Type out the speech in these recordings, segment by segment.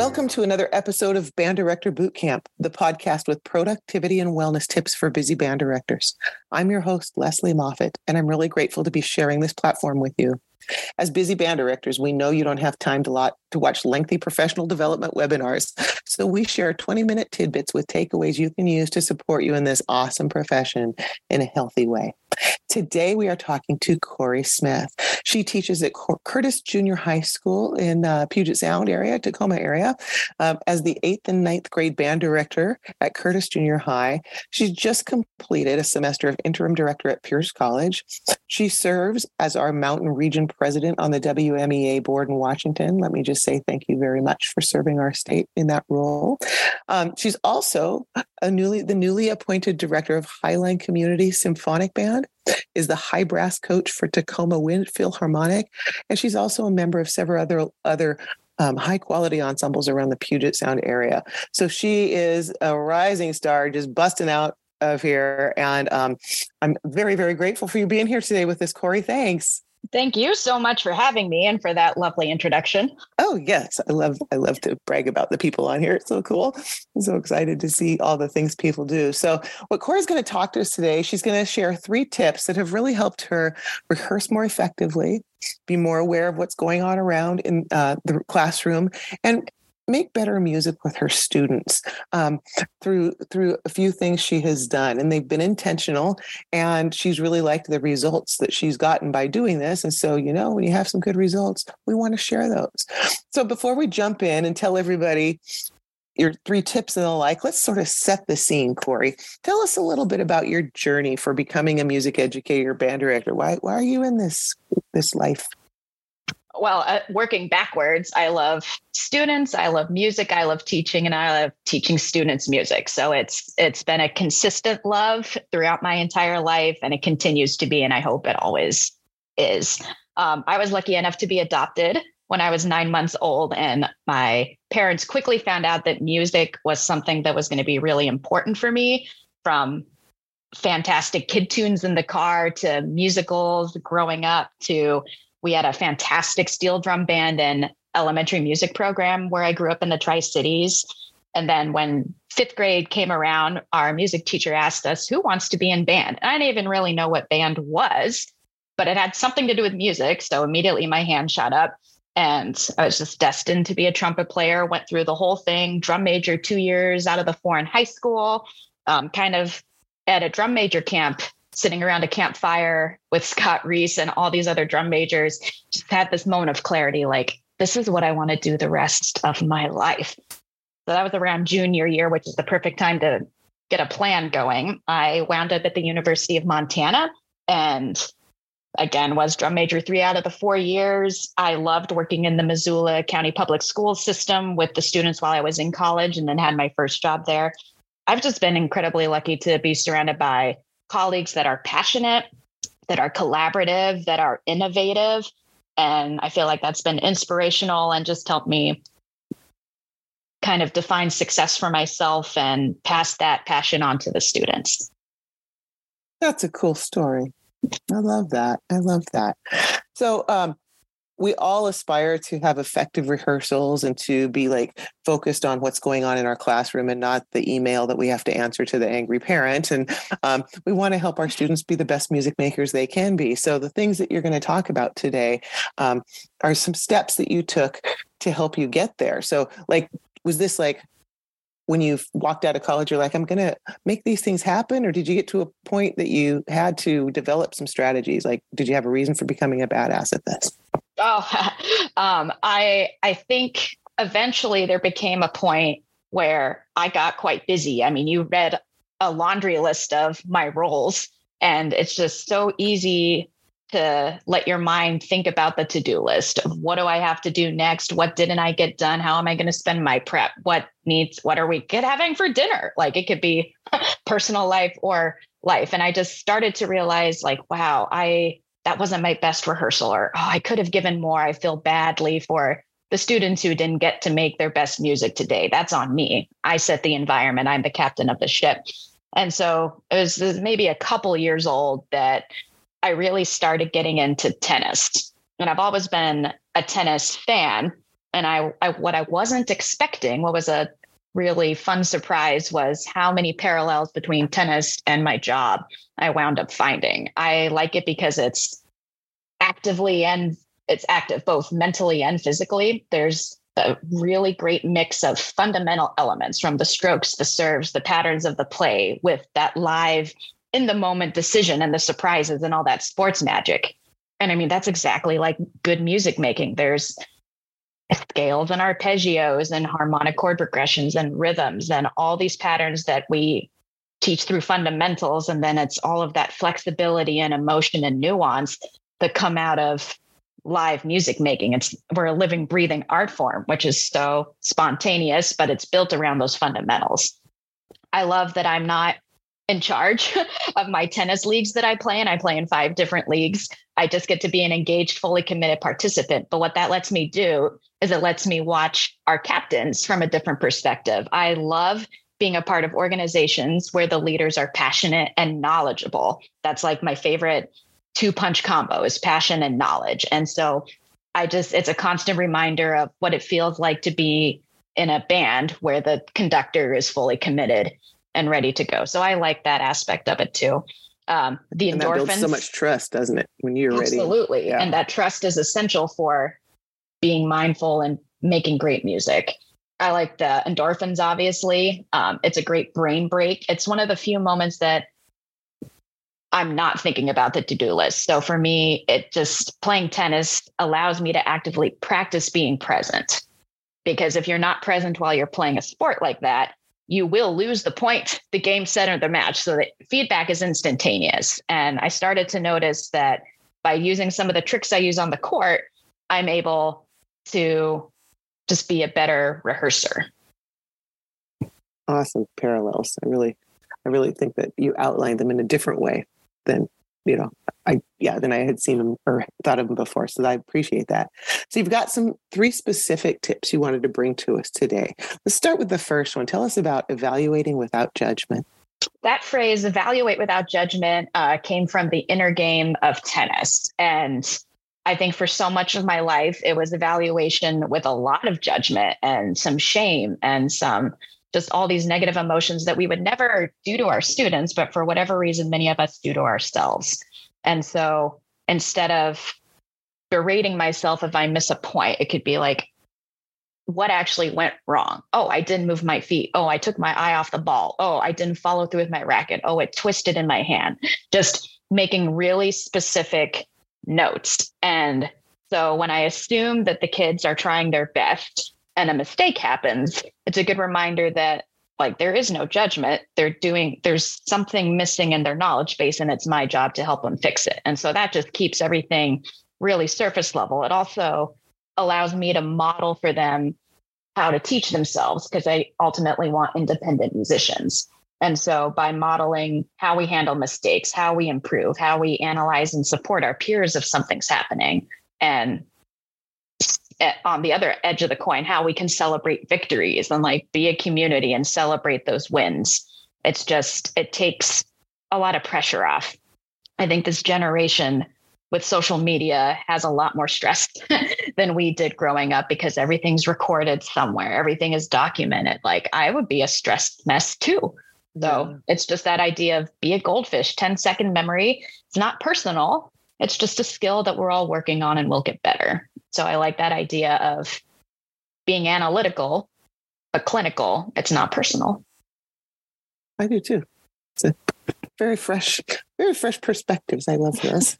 Welcome to another episode of Band Director Boot Camp, the podcast with productivity and wellness tips for busy band directors. I'm your host, Lesley Moffat, and I'm really grateful to be sharing this platform with you. As busy band directors, we know you don't have time to lot to watch lengthy professional development webinars. So we share 20 minute tidbits with takeaways you can use to support you in this awesome profession in a healthy way. Today we are talking to Cori Smith. She teaches at Curtis Junior High School in uh, Puget Sound area, Tacoma area, um, as the eighth and ninth grade band director at Curtis Junior High. She's just completed a semester of interim director at Pierce College. She serves as our Mountain Region president on the WMEA board in Washington. Let me just say thank you very much for serving our state in that role. Um, she's also a newly the newly appointed director of Highline Community Symphonic Band, is the high brass coach for Tacoma Wind Philharmonic, and she's also a member of several other other um, high quality ensembles around the Puget Sound area. So she is a rising star, just busting out of here. And um, I'm very, very grateful for you being here today with us, Cori. Thanks. Thank you so much for having me and for that lovely introduction. Oh yes, I love I love to brag about the people on here. It's so cool. I'm so excited to see all the things people do. So, what Cori's going to talk to us today, she's going to share three tips that have really helped her rehearse more effectively, be more aware of what's going on around in uh, the classroom, and make better music with her students um, through through a few things she has done and they've been intentional and she's really liked the results that she's gotten by doing this and so you know when you have some good results we want to share those. So before we jump in and tell everybody your three tips and the like let's sort of set the scene cori. Tell us a little bit about your journey for becoming a music educator band director. Why, why are you in this this life well, uh, working backwards, I love students, I love music, I love teaching, and I love teaching students music. So it's it's been a consistent love throughout my entire life, and it continues to be, and I hope it always is. Um, I was lucky enough to be adopted when I was nine months old, and my parents quickly found out that music was something that was going to be really important for me from fantastic kid tunes in the car to musicals growing up to we had a fantastic steel drum band and elementary music program where I grew up in the Tri Cities. And then when fifth grade came around, our music teacher asked us, Who wants to be in band? And I didn't even really know what band was, but it had something to do with music. So immediately my hand shot up and I was just destined to be a trumpet player. Went through the whole thing, drum major two years out of the four in high school, um, kind of at a drum major camp sitting around a campfire with Scott Reese and all these other drum majors, just had this moment of clarity like, this is what I want to do the rest of my life. So that was around junior year, which is the perfect time to get a plan going. I wound up at the University of Montana and again was drum major three out of the four years. I loved working in the Missoula County Public School system with the students while I was in college and then had my first job there. I've just been incredibly lucky to be surrounded by colleagues that are passionate, that are collaborative, that are innovative. And I feel like that's been inspirational and just helped me kind of define success for myself and pass that passion on to the students. That's a cool story. I love that. I love that. So, um, we all aspire to have effective rehearsals and to be like focused on what's going on in our classroom and not the email that we have to answer to the angry parent. And um, we want to help our students be the best music makers they can be. So the things that you're going to talk about today um, are some steps that you took to help you get there. So, like, was this like when you walked out of college, you're like, I'm going to make these things happen? Or did you get to a point that you had to develop some strategies? Like, did you have a reason for becoming a badass at this? Oh, um, I I think eventually there became a point where I got quite busy. I mean, you read a laundry list of my roles, and it's just so easy to let your mind think about the to-do list of what do I have to do next? What didn't I get done? How am I going to spend my prep? What needs, what are we get having for dinner? Like it could be personal life or life. And I just started to realize like, wow, I that wasn't my best rehearsal or oh, I could have given more. I feel badly for the students who didn't get to make their best music today. That's on me. I set the environment. I'm the captain of the ship. And so it was maybe a couple years old that I really started getting into tennis. And I've always been a tennis fan. And I, I what I wasn't expecting, what was a really fun surprise was how many parallels between tennis and my job I wound up finding. I like it because it's actively and it's active both mentally and physically. There's a really great mix of fundamental elements from the strokes, the serves, the patterns of the play with that live in the moment decision and the surprises and all that sports magic. And I mean, that's exactly like good music making. There's scales and arpeggios and harmonic chord progressions and rhythms and all these patterns that we teach through fundamentals. And then it's all of that flexibility and emotion and nuance that come out of live music making. It's we're a living, breathing art form, which is so spontaneous, but it's built around those fundamentals. I love that I'm not in charge of my tennis leagues that I play in. I play in five different leagues. I just get to be an engaged, fully committed participant. But what that lets me do is it lets me watch our captains from a different perspective. I love being a part of organizations where the leaders are passionate and knowledgeable. That's like my favorite two punch combo is passion and knowledge. And so I just, it's a constant reminder of what it feels like to be in a band where the conductor is fully committed and ready to go. So I like that aspect of it too. Um, the and endorphins. That builds so much trust, doesn't it? When you're absolutely. ready. Absolutely. Yeah. And that trust is essential for being mindful and making great music. I like the endorphins, obviously. Um, it's a great brain break. It's one of the few moments that I'm not thinking about the to do list. So for me, it just playing tennis allows me to actively practice being present. Because if you're not present while you're playing a sport like that, you will lose the point, the game center, the match. So the feedback is instantaneous. And I started to notice that by using some of the tricks I use on the court, I'm able to just be a better rehearser. Awesome parallels. I really, I really think that you outlined them in a different way than you know i yeah than i had seen them or thought of them before. So i appreciate that. So you've got some three specific tips you wanted to bring to us today. Let's start with the first one. Tell us about evaluating without judgment. That phrase evaluate without judgment uh, came from the inner game of tennis. And i think for so much of my life it was evaluation with a lot of judgment and some shame and some just all these negative emotions that we would never do to our students, but for whatever reason, many of us do to ourselves. And so instead of berating myself if I miss a point, it could be like, what actually went wrong? Oh, I didn't move my feet. Oh, I took my eye off the ball. Oh, I didn't follow through with my racket. Oh, it twisted in my hand. Just making really specific notes. And so when I assume that the kids are trying their best and a mistake happens, it's a good reminder that like there is no judgment. They're doing there's something missing in their knowledge base and it's my job to help them fix it. And so that just keeps everything really surface level. It also allows me to model for them how to teach themselves because I ultimately want independent musicians. And so by modeling how we handle mistakes, how we improve, how we analyze and support our peers if something's happening and eh, on the other edge of the coin how we can celebrate victories and like be a community and celebrate those wins it's just it takes a lot of pressure off. I think this generation with social media has a lot more stress than we did growing up because everything's recorded somewhere everything is documented. Like i would be a stressed mess too so yeah. it's just that idea of be a goldfish 10 second memory it's not personal it's just a skill that we're all working on and we'll get better so I like that idea of being analytical, but clinical. It's not personal. I do too. It's a very fresh, very fresh perspectives. I love this.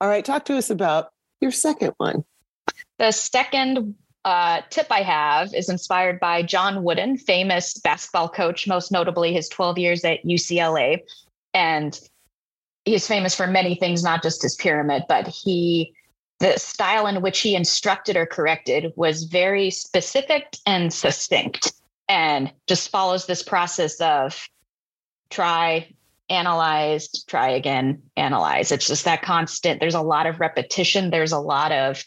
All right, talk to us about your second one. The second uh, tip I have is inspired by John Wooden, famous basketball coach, most notably his 12 years at UCLA. And he's famous for many things, not just his pyramid, but he the style in which he instructed or corrected was very specific and succinct and just follows this process of try analyze try again analyze it's just that constant there's a lot of repetition there's a lot of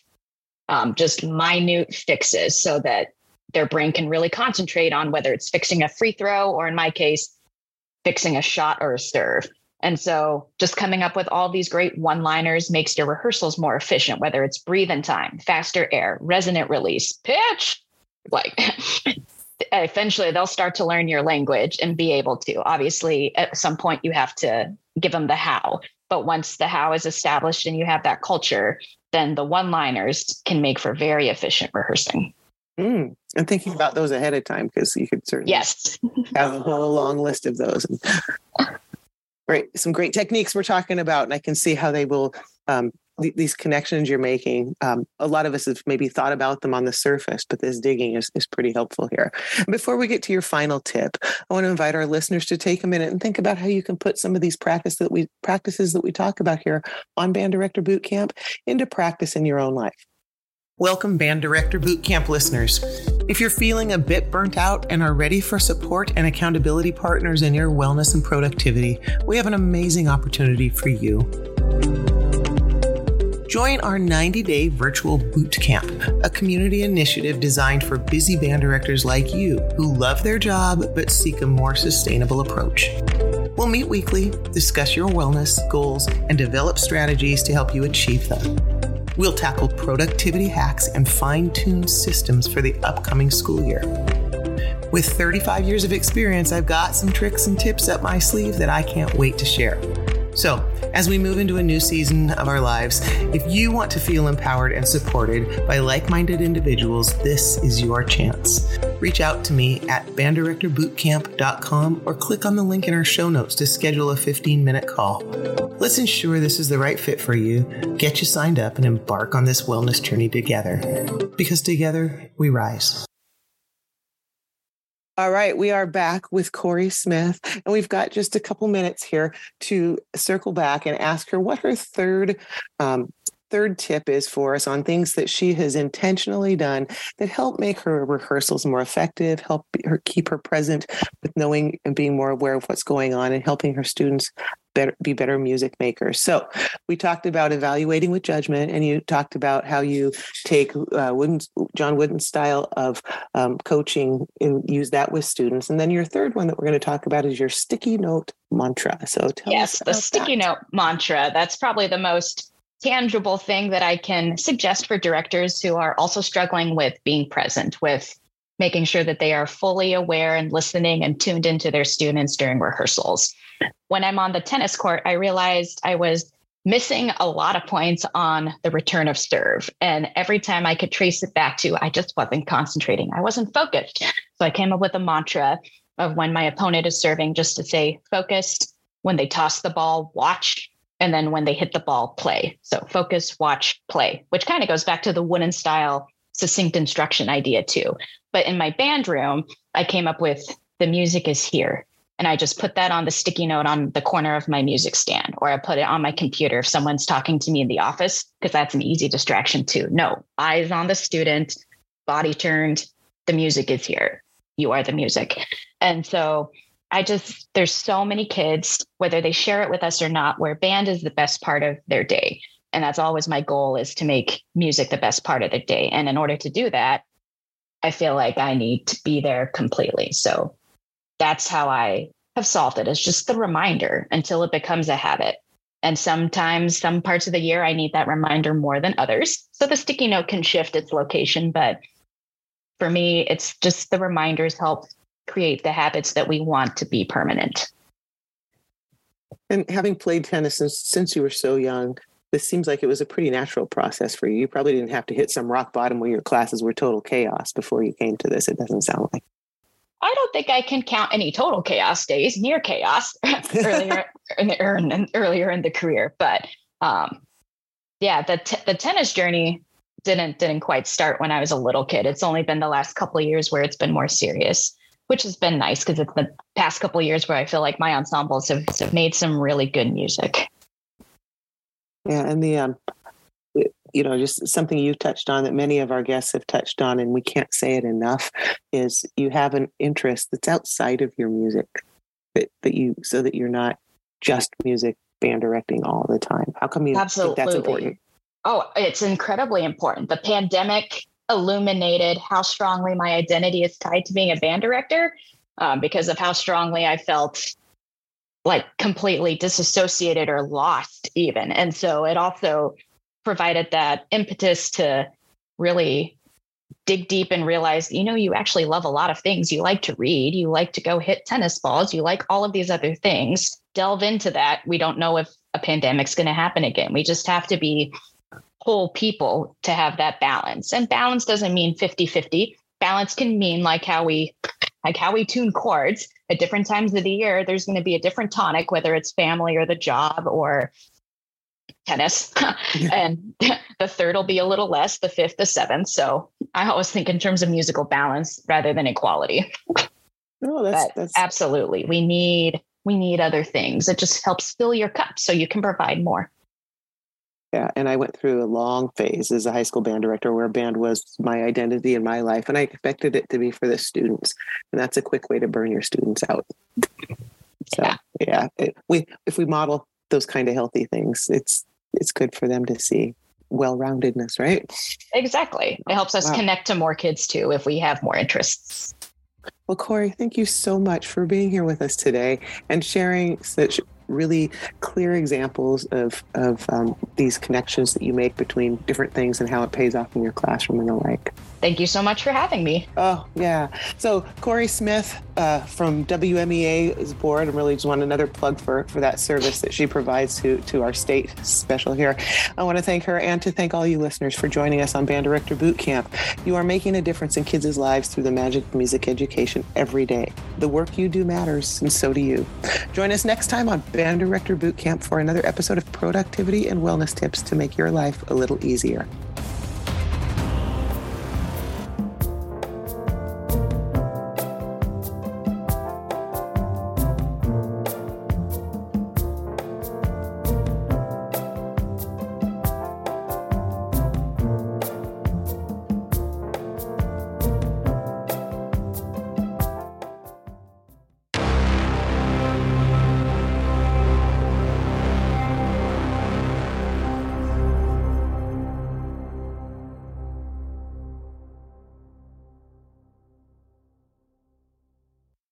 um, just minute fixes so that their brain can really concentrate on whether it's fixing a free throw or in my case fixing a shot or a serve And so just coming up with all these great one liners makes your rehearsals more efficient, whether it's breathe in time, faster air, resonant release, pitch. Like eventually they'll start to learn your language and be able to. Obviously, at some point you have to give them the how. But once the how is established and you have that culture, then the one liners can make for very efficient rehearsing. Mm, and thinking about those ahead of time because you could certainly yes have a whole long list of those. Right, some great techniques we're talking about, and I can see how they will um, th- these connections you're making. Um, a lot of us have maybe thought about them on the surface, but this digging is, is pretty helpful here. Before we get to your final tip, I want to invite our listeners to take a minute and think about how you can put some of these practice that we practices that we talk about here on Band Director Boot Camp into practice in your own life. Welcome, Band Director Bootcamp listeners. If you're feeling a bit burnt out and are ready for support and accountability partners in your wellness and productivity, we have an amazing opportunity for you. Join our 90 day virtual boot camp, a community initiative designed for busy band directors like you who love their job but seek a more sustainable approach. We'll meet weekly, discuss your wellness goals, and develop strategies to help you achieve them. We'll tackle productivity hacks and fine tune systems for the upcoming school year. With 35 years of experience, I've got some tricks and tips up my sleeve that I can't wait to share. So, as we move into a new season of our lives, if you want to feel empowered and supported by like minded individuals, this is your chance. Reach out to me at banddirectorbootcamp.com or click on the link in our show notes to schedule a 15 minute call. Let's ensure this is the right fit for you, get you signed up, and embark on this wellness journey together. Because together we rise. All right, we are back with Cori Smith, and we've got just a couple minutes here to circle back and ask her what her third um, third tip is for us on things that she has intentionally done that help make her rehearsals more effective, help her keep her present with knowing and being more aware of what's going on, and helping her students better be better music makers. So we talked about evaluating with judgment, and you talked about how you take uh, Wooden, John Wooden's style of um, coaching and use that with students. And then your third one that we're going to talk about is your sticky note mantra. So tell yes, the sticky that. note mantra. That's probably the most tangible thing that I can suggest for directors who are also struggling with being present with making sure that they are fully aware and listening and tuned into their students during rehearsals. When I'm on the tennis court, I realized I was missing a lot of points on the return of serve. And every time I could trace it back to, I just wasn't concentrating, I wasn't focused. So I came up with a mantra of when my opponent is serving, just to say focused. When they toss the ball, watch. And then when they hit the ball, play. So focus, watch, play, which kind of goes back to the wooden style succinct instruction idea too. But in my band room, I came up with the music is here. And I just put that on the sticky note on the corner of my music stand, or I put it on my computer if someone's talking to me in the office, because that's an easy distraction too. No, eyes on the student, body turned, the music is here. You are the music. And so I just, there's so many kids, whether they share it with us or not, where band is the best part of their day. And that's always my goal is to make music the best part of the day. And in order to do that, I feel like I need to be there completely. So that's how I have solved it. It's just the reminder until it becomes a habit. And sometimes, some parts of the year, I need that reminder more than others. So the sticky note can shift its location. But for me, it's just the reminders help create the habits that we want to be permanent. And having played tennis since, since you were so young, this seems like it was a pretty natural process for you. You probably didn't have to hit some rock bottom where your classes were total chaos before you came to this. It doesn't sound like. I don't think I can count any total chaos days near chaos earlier in the in, earlier in the career, but um, yeah, the t- the tennis journey didn't didn't quite start when I was a little kid. It's only been the last couple years where it's been more serious, which has been nice because it's the past couple years where I feel like my ensembles have, have made some really good music. Yeah, and the um, you know, just something you touched on that many of our guests have touched on, and we can't say it enough, is you have an interest that's outside of your music, that that you so that you're not just music band directing all the time. How come you Absolutely. think that's important? Oh, it's incredibly important. The pandemic illuminated how strongly my identity is tied to being a band director um, because of how strongly I felt like completely disassociated or lost even. And so it also provided that impetus to really dig deep and realize you know you actually love a lot of things. You like to read. You like to go hit tennis balls. You like all of these other things. Delve into that. We don't know if a pandemic's going to happen again. We just have to be whole people to have that balance. And balance doesn't mean 50 50 balance can mean like how we like how we tune chords at different times of the year there's going to be a different tonic whether it's family or the job or tennis. And the third will be a little less the fifth the seventh. So i always think in terms of musical balance rather than equality. Oh that's, that's absolutely we need we need other things. It just helps fill your cup so you can provide more yeah, and I went through a long phase as a high school band director where band was my identity in my life, and I expected it to be for the students, and that's a quick way to burn your students out. So yeah, yeah it, we if we model those kind of healthy things, it's it's good for them to see well-roundedness, right? Exactly. It oh, helps us wow. connect to more kids too if we have more interests. Well, Cori, thank you so much for being here with us today and sharing such really clear examples of of um, these connections that you make between different things and how it pays off in your classroom and the like. Thank you so much for having me. Oh yeah. So Cori Smith uh, from WMEA's board, I really just want another plug for for that service that she provides to to our state special here. I want to thank her and to thank all you listeners for joining us on Band Director Boot Camp. You are making a difference in kids' lives through the magic of music education every day. The work you do matters, and so do you. Join us next time on Band Director Boot Camp for another episode of productivity and wellness tips to make your life a little easier.